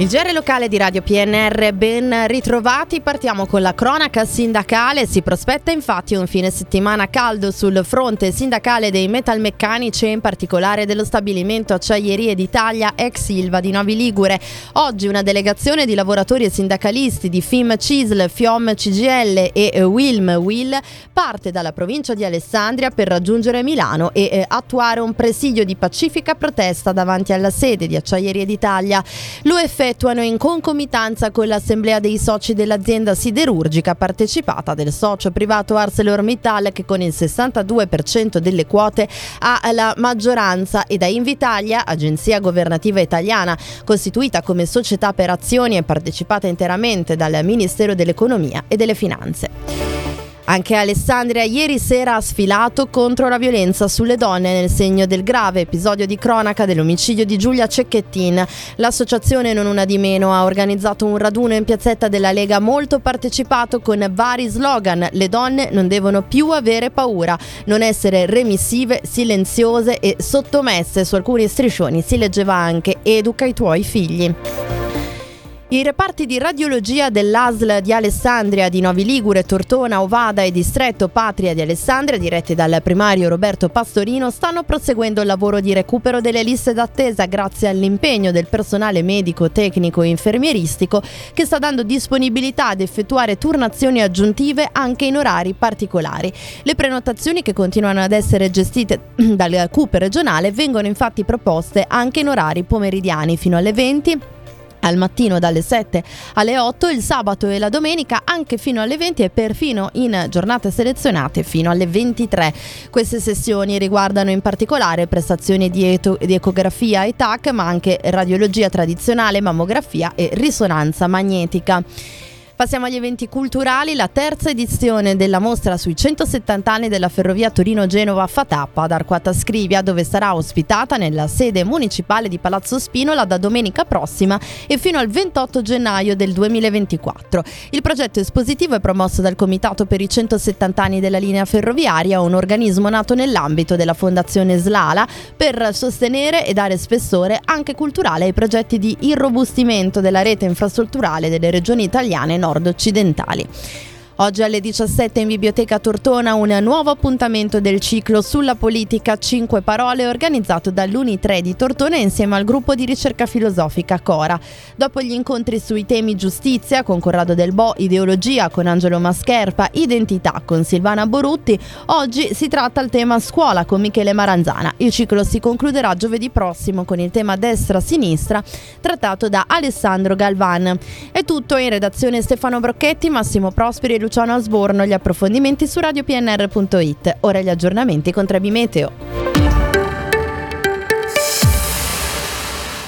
Il GR locale di Radio PNR, ben ritrovati. Partiamo con la cronaca sindacale. Si prospetta infatti un fine settimana caldo sul fronte sindacale dei metalmeccanici e in particolare dello stabilimento Acciaierie d'Italia ex Silva di Novi Ligure. Oggi una delegazione di lavoratori e sindacalisti di FIM CISL, FIOM CGL e WILM WIL parte dalla provincia di Alessandria per raggiungere Milano e eh, attuare un presidio di pacifica protesta davanti alla sede di Acciaierie d'Italia. L'UFM effettuano in concomitanza con l'assemblea dei soci dell'azienda siderurgica partecipata del socio privato ArcelorMittal che con il 62% delle quote ha la maggioranza e da Invitalia, agenzia governativa italiana costituita come società per azioni e partecipata interamente dal Ministero dell'Economia e delle Finanze. Anche Alessandria ieri sera ha sfilato contro la violenza sulle donne nel segno del grave episodio di cronaca dell'omicidio di Giulia Cecchettin. L'associazione Non Una di Meno ha organizzato un raduno in piazzetta della Lega molto partecipato con vari slogan. Le donne non devono più avere paura, non essere remissive, silenziose e sottomesse. Su alcuni striscioni si leggeva anche Educa i tuoi figli. I reparti di radiologia dell'ASL di Alessandria, di Novi Ligure, Tortona, Ovada e Distretto Patria di Alessandria, diretti dal primario Roberto Pastorino, stanno proseguendo il lavoro di recupero delle liste d'attesa grazie all'impegno del personale medico, tecnico e infermieristico che sta dando disponibilità ad effettuare turnazioni aggiuntive anche in orari particolari. Le prenotazioni che continuano ad essere gestite dal CUP regionale vengono infatti proposte anche in orari pomeridiani fino alle 20 al mattino dalle 7 alle 8, il sabato e la domenica anche fino alle 20 e perfino in giornate selezionate fino alle 23. Queste sessioni riguardano in particolare prestazioni di, eto- di ecografia e TAC, ma anche radiologia tradizionale, mammografia e risonanza magnetica. Passiamo agli eventi culturali. La terza edizione della mostra sui 170 anni della ferrovia Torino-Genova fa tappa ad Arquata Scrivia, dove sarà ospitata nella sede municipale di Palazzo Spinola da domenica prossima e fino al 28 gennaio del 2024. Il progetto espositivo è promosso dal Comitato per i 170 anni della linea ferroviaria, un organismo nato nell'ambito della Fondazione Slala per sostenere e dare spessore anche culturale ai progetti di irrobustimento della rete infrastrutturale delle regioni italiane nord-occidentali. Oggi alle 17 in Biblioteca Tortona un nuovo appuntamento del ciclo sulla politica 5 parole organizzato dall'Uni 3 di Tortona insieme al gruppo di ricerca filosofica Cora. Dopo gli incontri sui temi giustizia con Corrado Del Bo, ideologia con Angelo Mascherpa, identità con Silvana Borutti, oggi si tratta il tema scuola con Michele Maranzana. Il ciclo si concluderà giovedì prossimo con il tema destra-sinistra trattato da Alessandro Galvan. È tutto in redazione Stefano Brocchetti, Massimo Prosperi e Luciano Asborno. Gli approfondimenti su radiopnr.it. Ora gli aggiornamenti con Trebi Meteo.